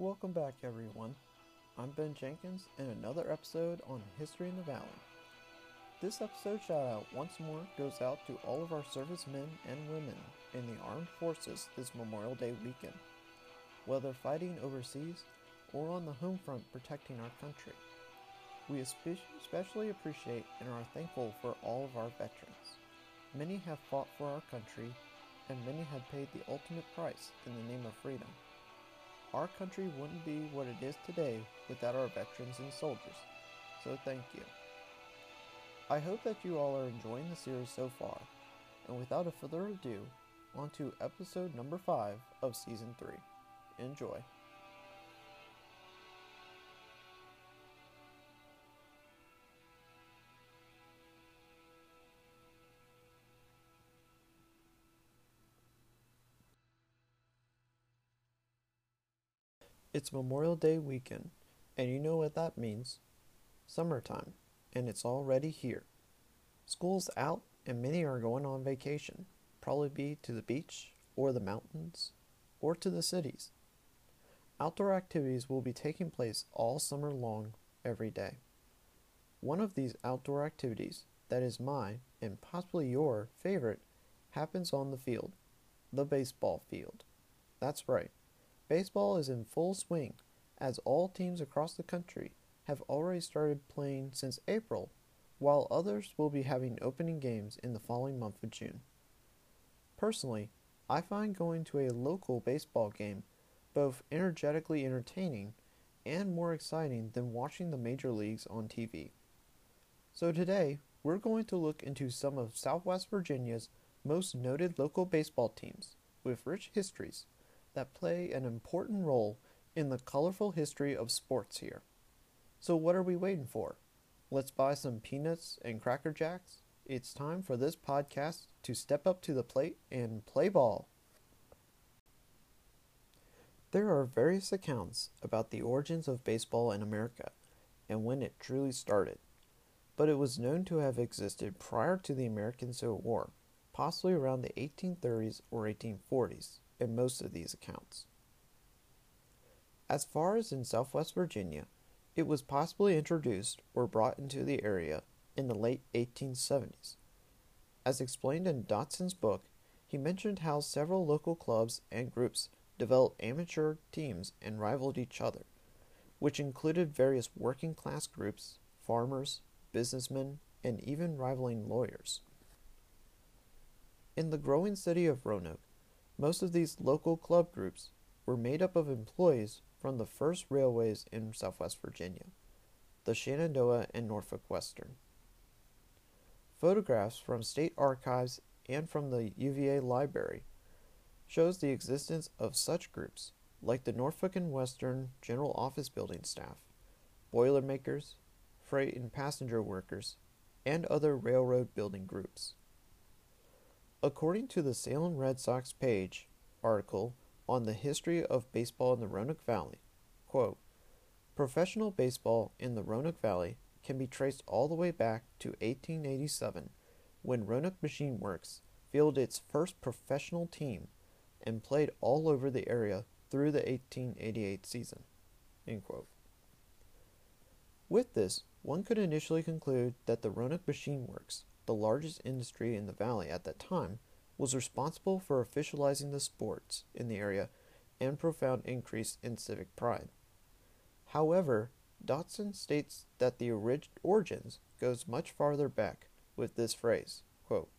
Welcome back, everyone. I'm Ben Jenkins, and another episode on History in the Valley. This episode shout out once more goes out to all of our servicemen and women in the armed forces this Memorial Day weekend, whether fighting overseas or on the home front protecting our country. We especially appreciate and are thankful for all of our veterans. Many have fought for our country, and many have paid the ultimate price in the name of freedom. Our country wouldn't be what it is today without our veterans and soldiers, so thank you. I hope that you all are enjoying the series so far, and without a further ado, on to episode number 5 of season 3. Enjoy. It's Memorial Day weekend, and you know what that means. Summertime, and it's already here. School's out, and many are going on vacation, probably be to the beach, or the mountains, or to the cities. Outdoor activities will be taking place all summer long, every day. One of these outdoor activities, that is my, and possibly your, favorite, happens on the field, the baseball field. That's right. Baseball is in full swing, as all teams across the country have already started playing since April, while others will be having opening games in the following month of June. Personally, I find going to a local baseball game both energetically entertaining and more exciting than watching the major leagues on TV. So today, we're going to look into some of Southwest Virginia's most noted local baseball teams with rich histories that play an important role in the colorful history of sports here. So, what are we waiting for? Let's buy some peanuts and cracker jacks. It's time for this podcast to step up to the plate and play ball. There are various accounts about the origins of baseball in America and when it truly started, but it was known to have existed prior to the American Civil War, possibly around the 1830s or 1840s in most of these accounts. As far as in southwest Virginia, it was possibly introduced or brought into the area in the late 1870s. As explained in Dotson's book, he mentioned how several local clubs and groups developed amateur teams and rivaled each other, which included various working class groups, farmers, businessmen, and even rivaling lawyers. In the growing city of Roanoke, most of these local club groups were made up of employees from the first railways in southwest Virginia, the Shenandoah and Norfolk Western. Photographs from state archives and from the UVA library shows the existence of such groups like the Norfolk and Western General Office Building staff, boilermakers, freight and passenger workers, and other railroad building groups. According to the Salem Red Sox page article on the history of baseball in the Roanoke Valley, quote, professional baseball in the Roanoke Valley can be traced all the way back to 1887 when Roanoke Machine Works fielded its first professional team and played all over the area through the 1888 season. With this, one could initially conclude that the Roanoke Machine Works the largest industry in the valley at that time, was responsible for officializing the sports in the area and profound increase in civic pride. However, Dotson states that the orig- origins goes much farther back with this phrase, quote,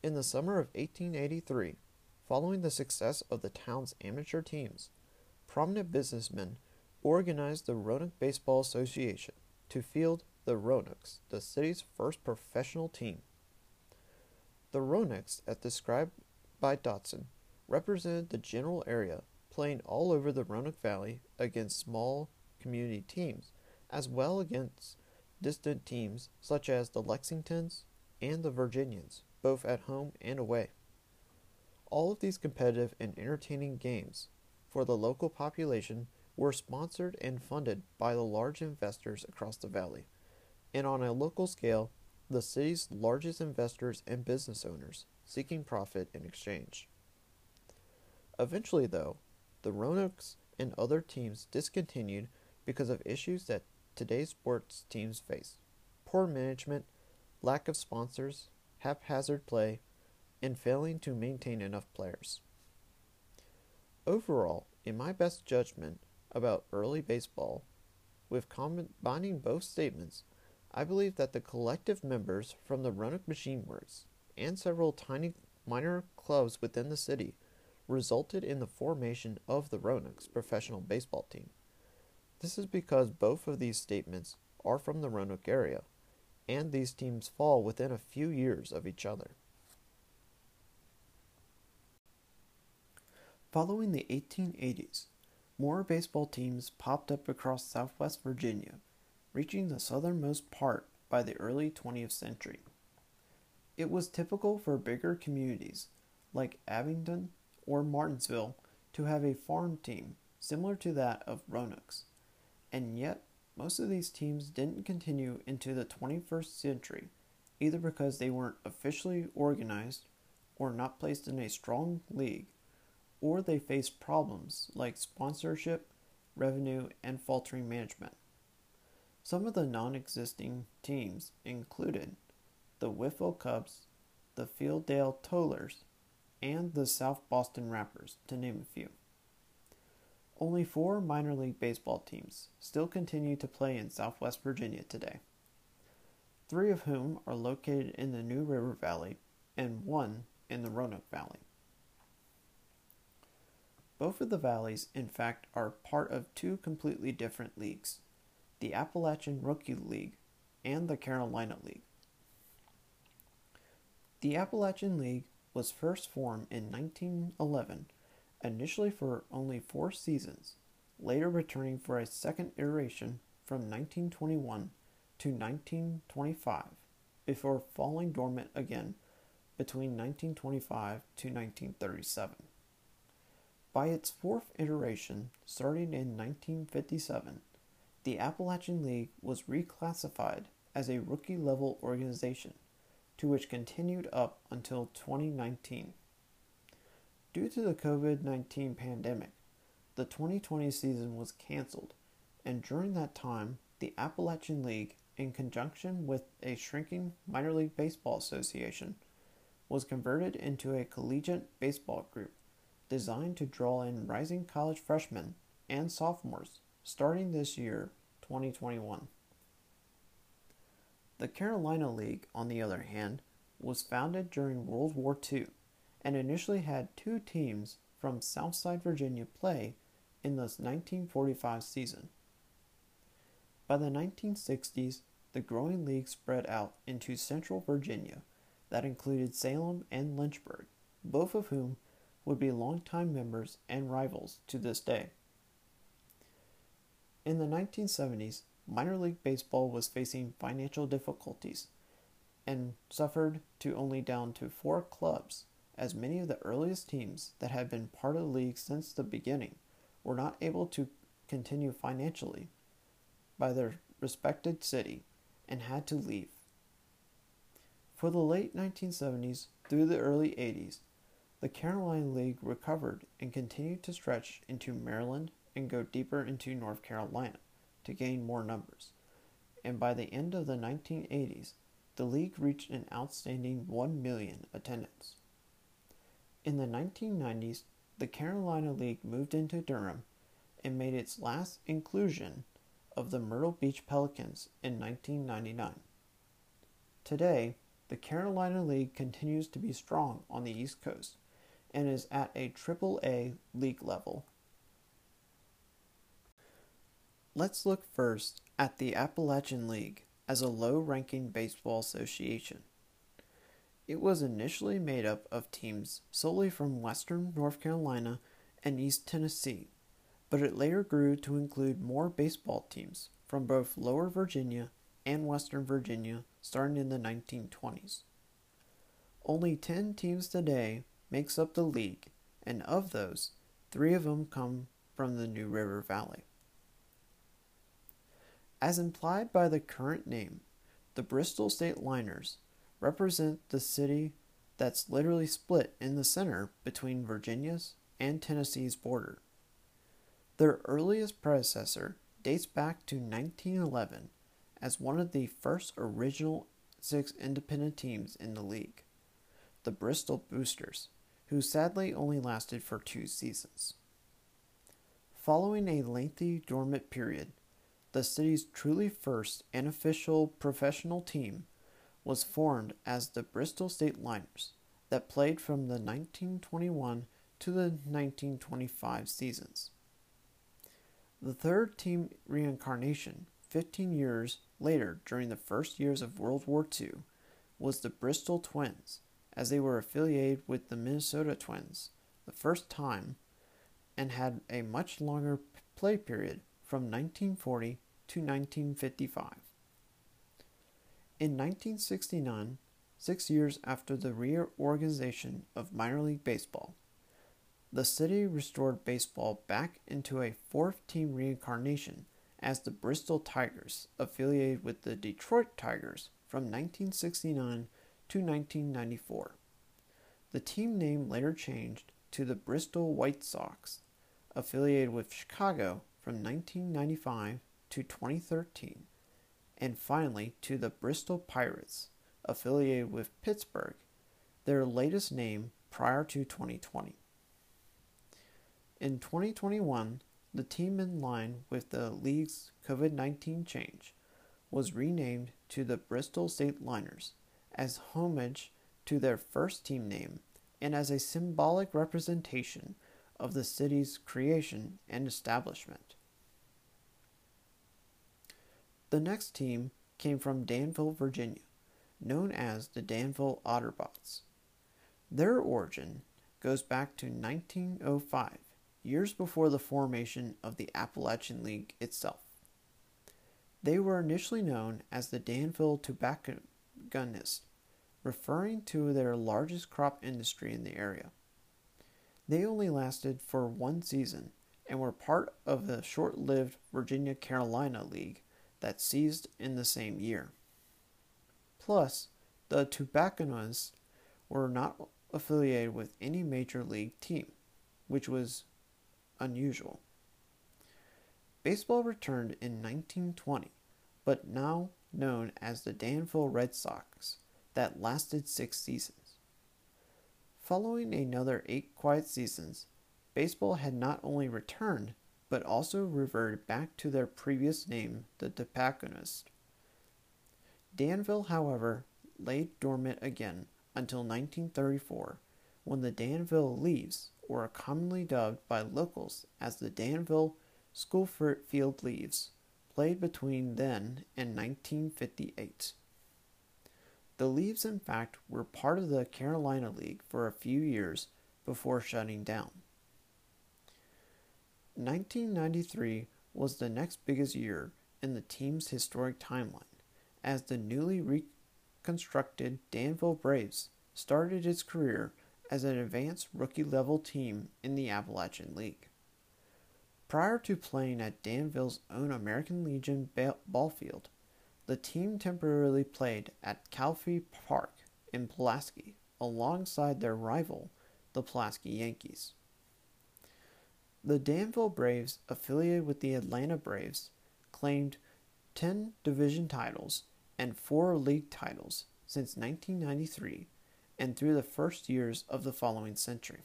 In the summer of 1883, following the success of the town's amateur teams, prominent businessmen organized the Roanoke Baseball Association to field the Roanocks, the city's first professional team. The Roanocks, as described by Dotson, represented the general area, playing all over the Roanoke Valley against small community teams, as well against distant teams such as the Lexingtons and the Virginians, both at home and away. All of these competitive and entertaining games for the local population were sponsored and funded by the large investors across the valley and on a local scale, the city's largest investors and business owners seeking profit in exchange. Eventually, though, the Roanokes and other teams discontinued because of issues that today's sports teams face poor management, lack of sponsors, haphazard play, and failing to maintain enough players. Overall, in my best judgment about early baseball, with combining both statements, I believe that the collective members from the Roanoke Machine Works and several tiny minor clubs within the city resulted in the formation of the Roanoke's professional baseball team. This is because both of these statements are from the Roanoke area, and these teams fall within a few years of each other. Following the 1880s, more baseball teams popped up across southwest Virginia, reaching the southernmost part by the early 20th century. It was typical for bigger communities like Abingdon or Martinsville to have a farm team similar to that of Roanoke's, and yet most of these teams didn't continue into the 21st century either because they weren't officially organized or not placed in a strong league, or they faced problems like sponsorship, revenue, and faltering management. Some of the non existing teams included the Wytheville Cubs, the Fieldale Towlers, and the South Boston Rappers, to name a few. Only four minor league baseball teams still continue to play in Southwest Virginia today, three of whom are located in the New River Valley and one in the Roanoke Valley. Both of the valleys, in fact, are part of two completely different leagues the Appalachian Rookie League and the Carolina League. The Appalachian League was first formed in 1911, initially for only four seasons, later returning for a second iteration from 1921 to 1925, before falling dormant again between 1925 to 1937. By its fourth iteration, starting in 1957, the Appalachian League was reclassified as a rookie level organization to which continued up until 2019. Due to the COVID 19 pandemic, the 2020 season was canceled, and during that time, the Appalachian League, in conjunction with a shrinking Minor League Baseball Association, was converted into a collegiate baseball group designed to draw in rising college freshmen and sophomores starting this year, 2021. The Carolina League, on the other hand, was founded during World War II and initially had two teams from Southside Virginia play in the 1945 season. By the 1960s, the growing league spread out into central Virginia that included Salem and Lynchburg, both of whom would be longtime members and rivals to this day. In the 1970s, minor league baseball was facing financial difficulties and suffered to only down to four clubs, as many of the earliest teams that had been part of the league since the beginning were not able to continue financially by their respected city and had to leave. For the late 1970s through the early 80s, the Carolina League recovered and continued to stretch into Maryland and go deeper into North Carolina to gain more numbers. And by the end of the 1980s, the league reached an outstanding 1 million attendance. In the 1990s, the Carolina League moved into Durham and made its last inclusion of the Myrtle Beach Pelicans in 1999. Today, the Carolina League continues to be strong on the East Coast and is at a AAA league level Let's look first at the Appalachian League as a low ranking baseball association. It was initially made up of teams solely from western North Carolina and East Tennessee, but it later grew to include more baseball teams from both Lower Virginia and Western Virginia starting in the 1920s. Only 10 teams today makes up the league, and of those, 3 of them come from the New River Valley. As implied by the current name, the Bristol State Liners represent the city that's literally split in the center between Virginia's and Tennessee's border. Their earliest predecessor dates back to 1911 as one of the first original six independent teams in the league, the Bristol Boosters, who sadly only lasted for two seasons. Following a lengthy dormant period, the city's truly first and official professional team was formed as the Bristol State Liners that played from the 1921 to the 1925 seasons. The third team reincarnation, 15 years later during the first years of World War II, was the Bristol Twins, as they were affiliated with the Minnesota Twins the first time and had a much longer play period from 1940 to 1955. In 1969, six years after the reorganization of minor league baseball, the city restored baseball back into a fourth team reincarnation as the Bristol Tigers, affiliated with the Detroit Tigers from 1969 to 1994. The team name later changed to the Bristol White Sox, affiliated with Chicago from 1995 to 2013, and finally to the Bristol Pirates, affiliated with Pittsburgh, their latest name prior to 2020. In 2021, the team in line with the league's COVID 19 change was renamed to the Bristol State Liners as homage to their first team name and as a symbolic representation of the city's creation and establishment. The next team came from Danville, Virginia, known as the Danville Otterbots. Their origin goes back to 1905 years before the formation of the Appalachian League itself. They were initially known as the Danville Tobacconists, referring to their largest crop industry in the area. They only lasted for one season and were part of the short lived Virginia Carolina League that ceased in the same year. Plus, the Tobacconists were not affiliated with any major league team, which was unusual. Baseball returned in 1920, but now known as the Danville Red Sox, that lasted six seasons. Following another eight quiet seasons, baseball had not only returned, but also reverted back to their previous name, the Tobacconists. Danville, however, lay dormant again until 1934, when the Danville Leaves or commonly dubbed by locals as the Danville Schoolfield Leaves, played between then and 1958. The Leaves, in fact, were part of the Carolina League for a few years before shutting down. 1993 was the next biggest year in the team's historic timeline, as the newly reconstructed Danville Braves started its career as an advanced rookie level team in the Appalachian League. Prior to playing at Danville's own American Legion ball field, the team temporarily played at Calfee Park in Pulaski alongside their rival, the Pulaski Yankees. The Danville Braves, affiliated with the Atlanta Braves, claimed 10 division titles and 4 league titles since 1993 and through the first years of the following century.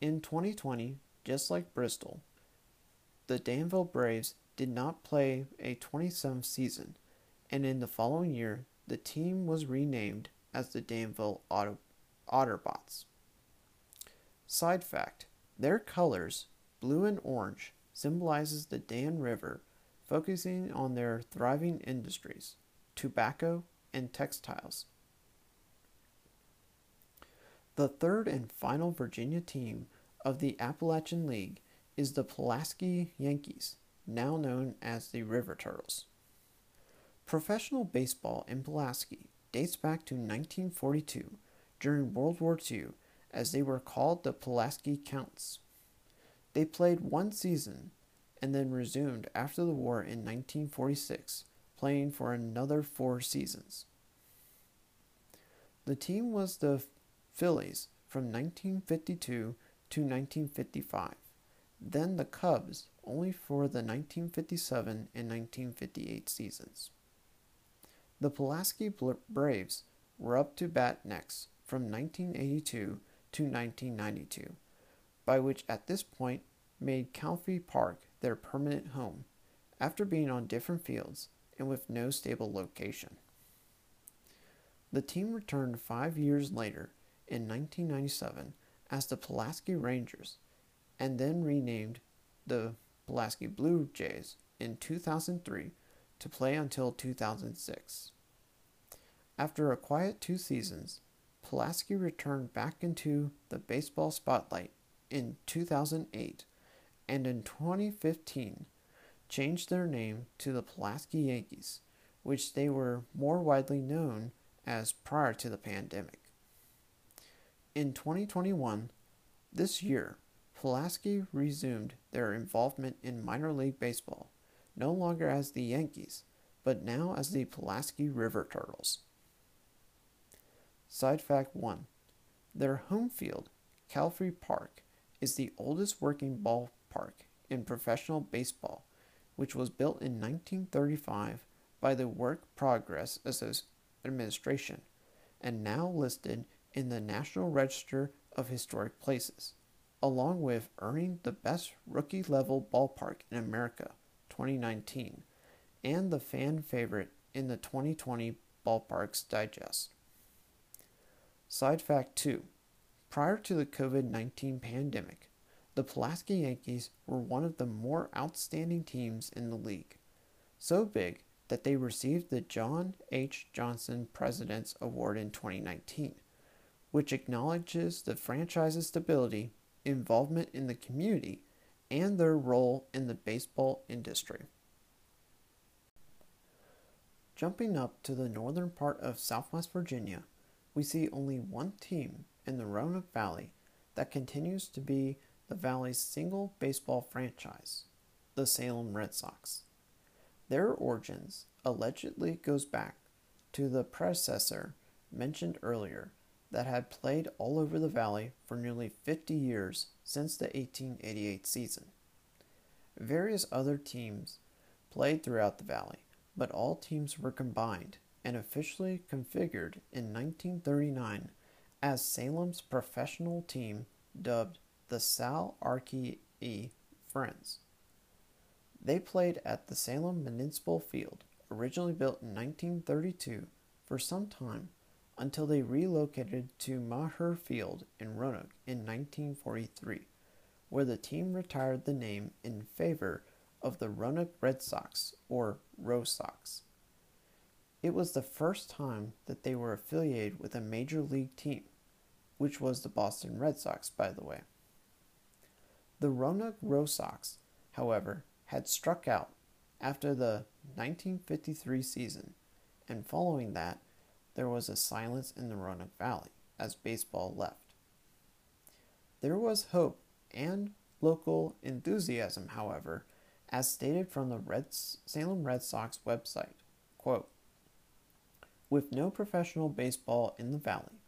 In 2020, just like Bristol, the Danville Braves did not play a 27th season, and in the following year, the team was renamed as the Danville Otter- Otterbots. Side fact their colors, blue and orange, symbolizes the Dan River, focusing on their thriving industries, tobacco and textiles. The third and final Virginia team of the Appalachian League is the Pulaski Yankees, now known as the River Turtles. Professional baseball in Pulaski dates back to 1942 during World War II as they were called the Pulaski Counts. They played one season and then resumed after the war in 1946, playing for another four seasons. The team was the Phillies from 1952 to 1955, then the Cubs only for the 1957 and 1958 seasons. The Pulaski Braves were up to bat next from 1982 to 1992, by which at this point made Calfee Park their permanent home after being on different fields and with no stable location. The team returned five years later in 1997 as the Pulaski Rangers and then renamed the Pulaski Blue Jays in 2003 to play until 2006. After a quiet two seasons, Pulaski returned back into the baseball spotlight in 2008 and in 2015 changed their name to the Pulaski Yankees, which they were more widely known as prior to the pandemic. In 2021, this year, Pulaski resumed their involvement in minor league baseball, no longer as the Yankees, but now as the Pulaski River Turtles. Side fact 1 Their home field, Calfee Park, is the oldest working ballpark in professional baseball, which was built in 1935 by the Work Progress Administration and now listed in the National Register of Historic Places, along with earning the Best Rookie Level Ballpark in America 2019 and the fan favorite in the 2020 Ballparks Digest. Side fact 2 Prior to the COVID 19 pandemic, the Pulaski Yankees were one of the more outstanding teams in the league. So big that they received the John H. Johnson President's Award in 2019, which acknowledges the franchise's stability, involvement in the community, and their role in the baseball industry. Jumping up to the northern part of southwest Virginia, we see only one team in the Roanoke Valley that continues to be the Valley's single baseball franchise, the Salem Red Sox. Their origins allegedly goes back to the predecessor mentioned earlier that had played all over the valley for nearly 50 years since the 1888 season. Various other teams played throughout the valley, but all teams were combined and officially configured in 1939 as Salem's professional team dubbed the Sal Archie Friends. They played at the Salem Municipal Field, originally built in 1932, for some time until they relocated to Maher Field in Roanoke in 1943, where the team retired the name in favor of the Roanoke Red Sox or Roe Sox. It was the first time that they were affiliated with a major league team, which was the Boston Red Sox, by the way. The Roanoke Roe Sox, however, had struck out after the 1953 season, and following that, there was a silence in the Roanoke Valley as baseball left. There was hope and local enthusiasm, however, as stated from the Salem Red Sox website. Quote, with no professional baseball in the Valley,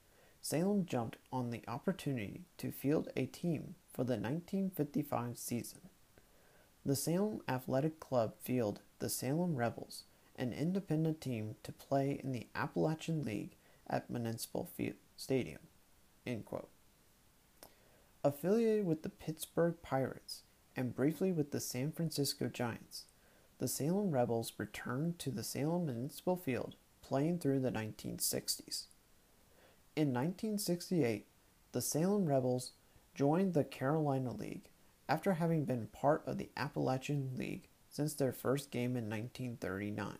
Salem jumped on the opportunity to field a team for the 1955 season. The Salem Athletic Club fielded the Salem Rebels, an independent team to play in the Appalachian League at Municipal Field Stadium. Affiliated with the Pittsburgh Pirates and briefly with the San Francisco Giants, the Salem Rebels returned to the Salem Municipal Field playing through the 1960s. In 1968, the Salem Rebels joined the Carolina League after having been part of the Appalachian League since their first game in 1939.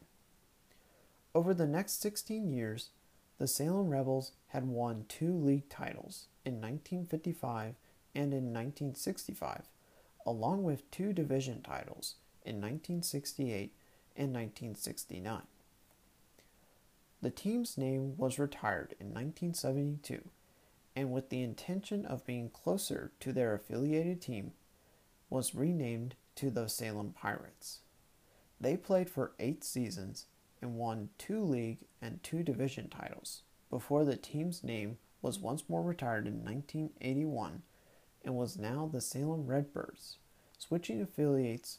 Over the next 16 years, the Salem Rebels had won two league titles in 1955 and in 1965, along with two division titles in 1968 and 1969. The team's name was retired in 1972, and with the intention of being closer to their affiliated team, was renamed to the Salem Pirates. They played for eight seasons and won two league and two division titles before the team's name was once more retired in 1981 and was now the Salem Redbirds, switching affiliates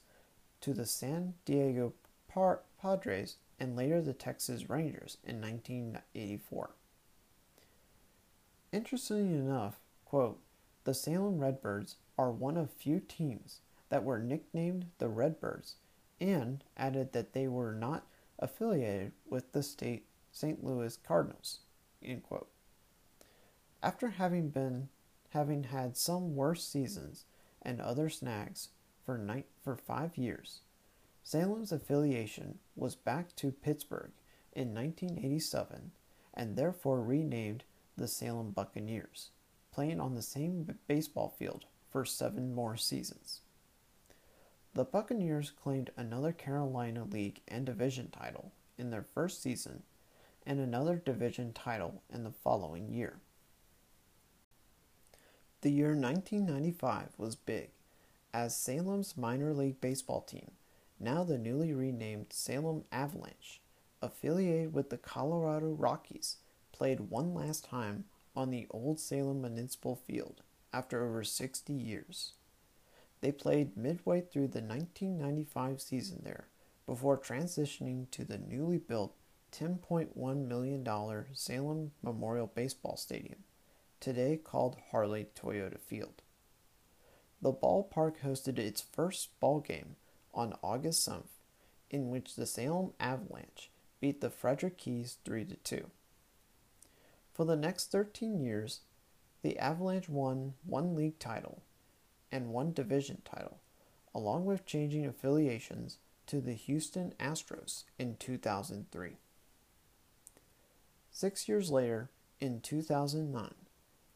to the San Diego Padres and later the Texas Rangers in 1984. Interestingly enough, quote, the Salem Redbirds are one of few teams that were nicknamed the Redbirds and added that they were not affiliated with the state St. Louis Cardinals. End quote. After having been having had some worse seasons and other snags for for five years, Salem's affiliation was back to Pittsburgh in 1987 and therefore renamed the Salem Buccaneers, playing on the same baseball field for seven more seasons. The Buccaneers claimed another Carolina League and Division title in their first season and another division title in the following year. The year 1995 was big, as Salem's minor league baseball team, now the newly renamed Salem Avalanche, affiliated with the Colorado Rockies, played one last time on the old Salem Municipal Field after over 60 years. They played midway through the 1995 season there before transitioning to the newly built $10.1 million Salem Memorial Baseball Stadium, today called Haley Toyota Field. The ballpark hosted its first ball game on August 7th, in which the Salem Avalanche beat the Frederick Keys 3 2. For the next 13 years, the Avalanche won one league title and one division title, along with changing affiliations to the Houston Astros in 2003. Six years later, in 2009,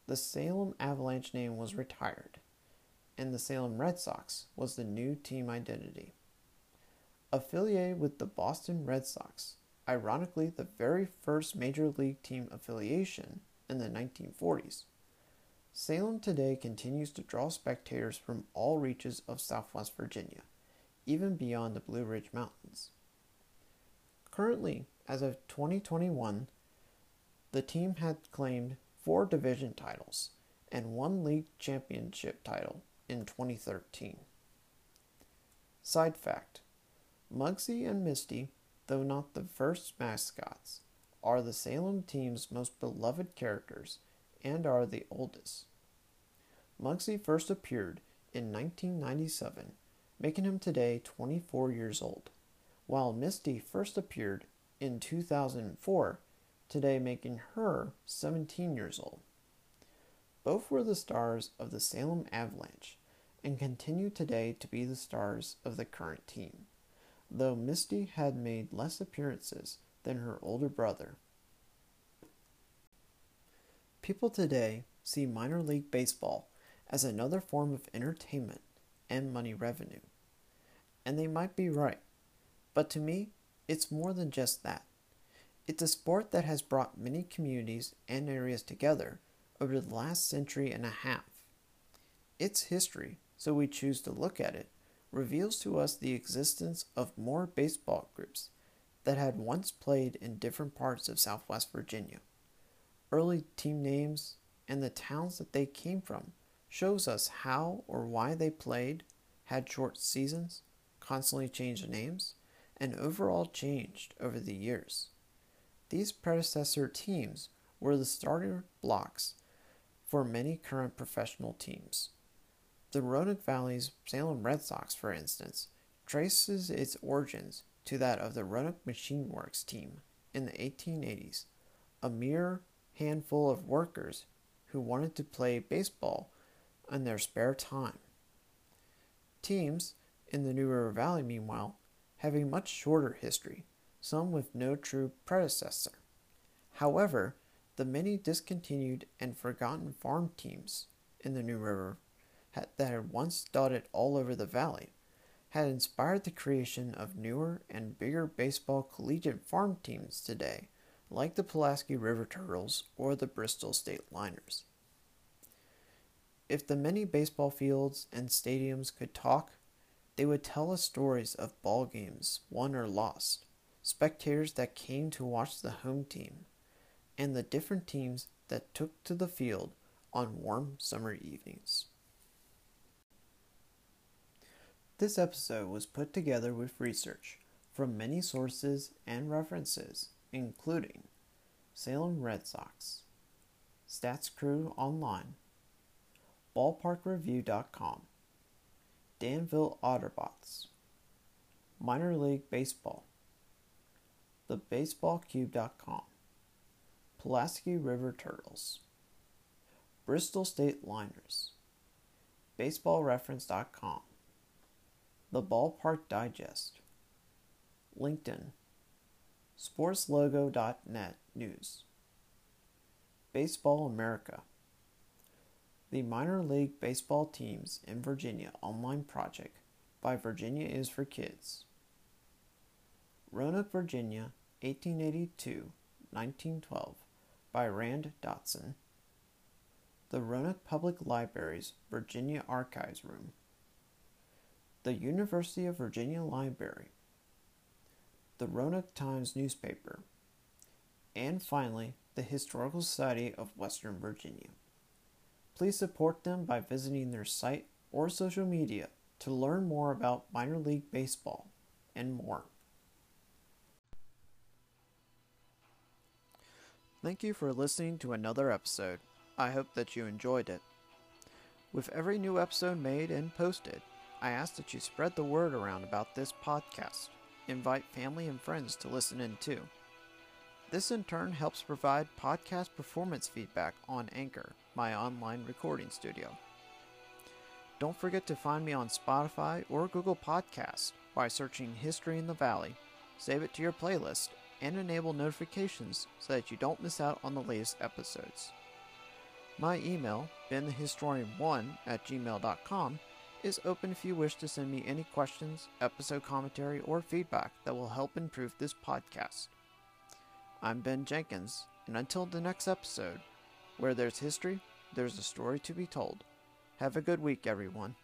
the Salem Avalanche name was retired, and the Salem Red Sox was the new team identity. Affiliated with the Boston Red Sox, ironically the very first major league team affiliation in the 1940s, Salem today continues to draw spectators from all reaches of southwest Virginia, even beyond the Blue Ridge Mountains. Currently, as of 2021, the team had claimed four division titles and one league championship title in 2013. Side fact Muggsy and Misty, though not the first mascots, are the Salem team's most beloved characters and are the oldest. Muggsy first appeared in 1997, making him today 24 years old, while Misty first appeared in 2004 today making her 17 years old. Both were the stars of the Salem Avalanche and continue today to be the stars of the current team, though Misty had made less appearances than her older brother. People today see minor league baseball as another form of entertainment and money revenue. And they might be right, but to me, it's more than just that. It's a sport that has brought many communities and areas together over the last century and a half. Its history, so we choose to look at it, reveals to us the existence of more baseball groups that had once played in different parts of southwest Virginia. Early team names and the towns that they came from shows us how or why they played, had short seasons, constantly changed names, and overall changed over the years. These predecessor teams were the starter blocks for many current professional teams. The Roanoke Valley's Salem Red Sox, for instance, traces its origins to that of the Roanoke Machine Works team in the 1880s, a mere handful of workers who wanted to play baseball in their spare time. Teams in the New River Valley, meanwhile, have a much shorter history some with no true predecessor. However, the many discontinued and forgotten farm teams in the New River that had once dotted all over the valley had inspired the creation of newer and bigger baseball collegiate farm teams today, like the Pulaski River Turtles or the Bristol State Liners. If the many baseball fields and stadiums could talk, they would tell us stories of ball games won or lost, spectators that came to watch the home team, and the different teams that took to the field on warm summer evenings. This episode was put together with research from many sources and references, including Salem Red Sox, Stats Crew Online, BallparkReview.com, Danville Otterbots, Minor League Baseball, TheBaseballCube.com, Pulaski River Turtles, Bristol State Liners, BaseballReference.com, The Ballpark Digest, LinkedIn, SportsLogo.net News, Baseball America, the Minor League Baseball Teams in Virginia online project by Virginia is for Kids. Roanoke, Virginia, 1882 1912 by Rand Dotson. The Roanoke Public Library's Virginia Archives Room. The University of Virginia Library. The Roanoke Times newspaper. And finally, the Historical Society of Western Virginia. Please support them by visiting their site or social media to learn more about minor league baseball and more. Thank you for listening to another episode. I hope that you enjoyed it. With every new episode made and posted, I ask that you spread the word around about this podcast. Invite family and friends to listen in too. This in turn helps provide podcast performance feedback on Anchor, my online recording studio. Don't forget to find me on Spotify or Google Podcasts by searching History in the Valley. Save it to your playlist and enable notifications so that you don't miss out on the latest episodes. My email, benthehistorian1 at gmail.com, is open if you wish to send me any questions, episode commentary, or feedback that will help improve this podcast. I'm Ben Jenkins, and until the next episode, where there's history, there's a story to be told. Have a good week, everyone.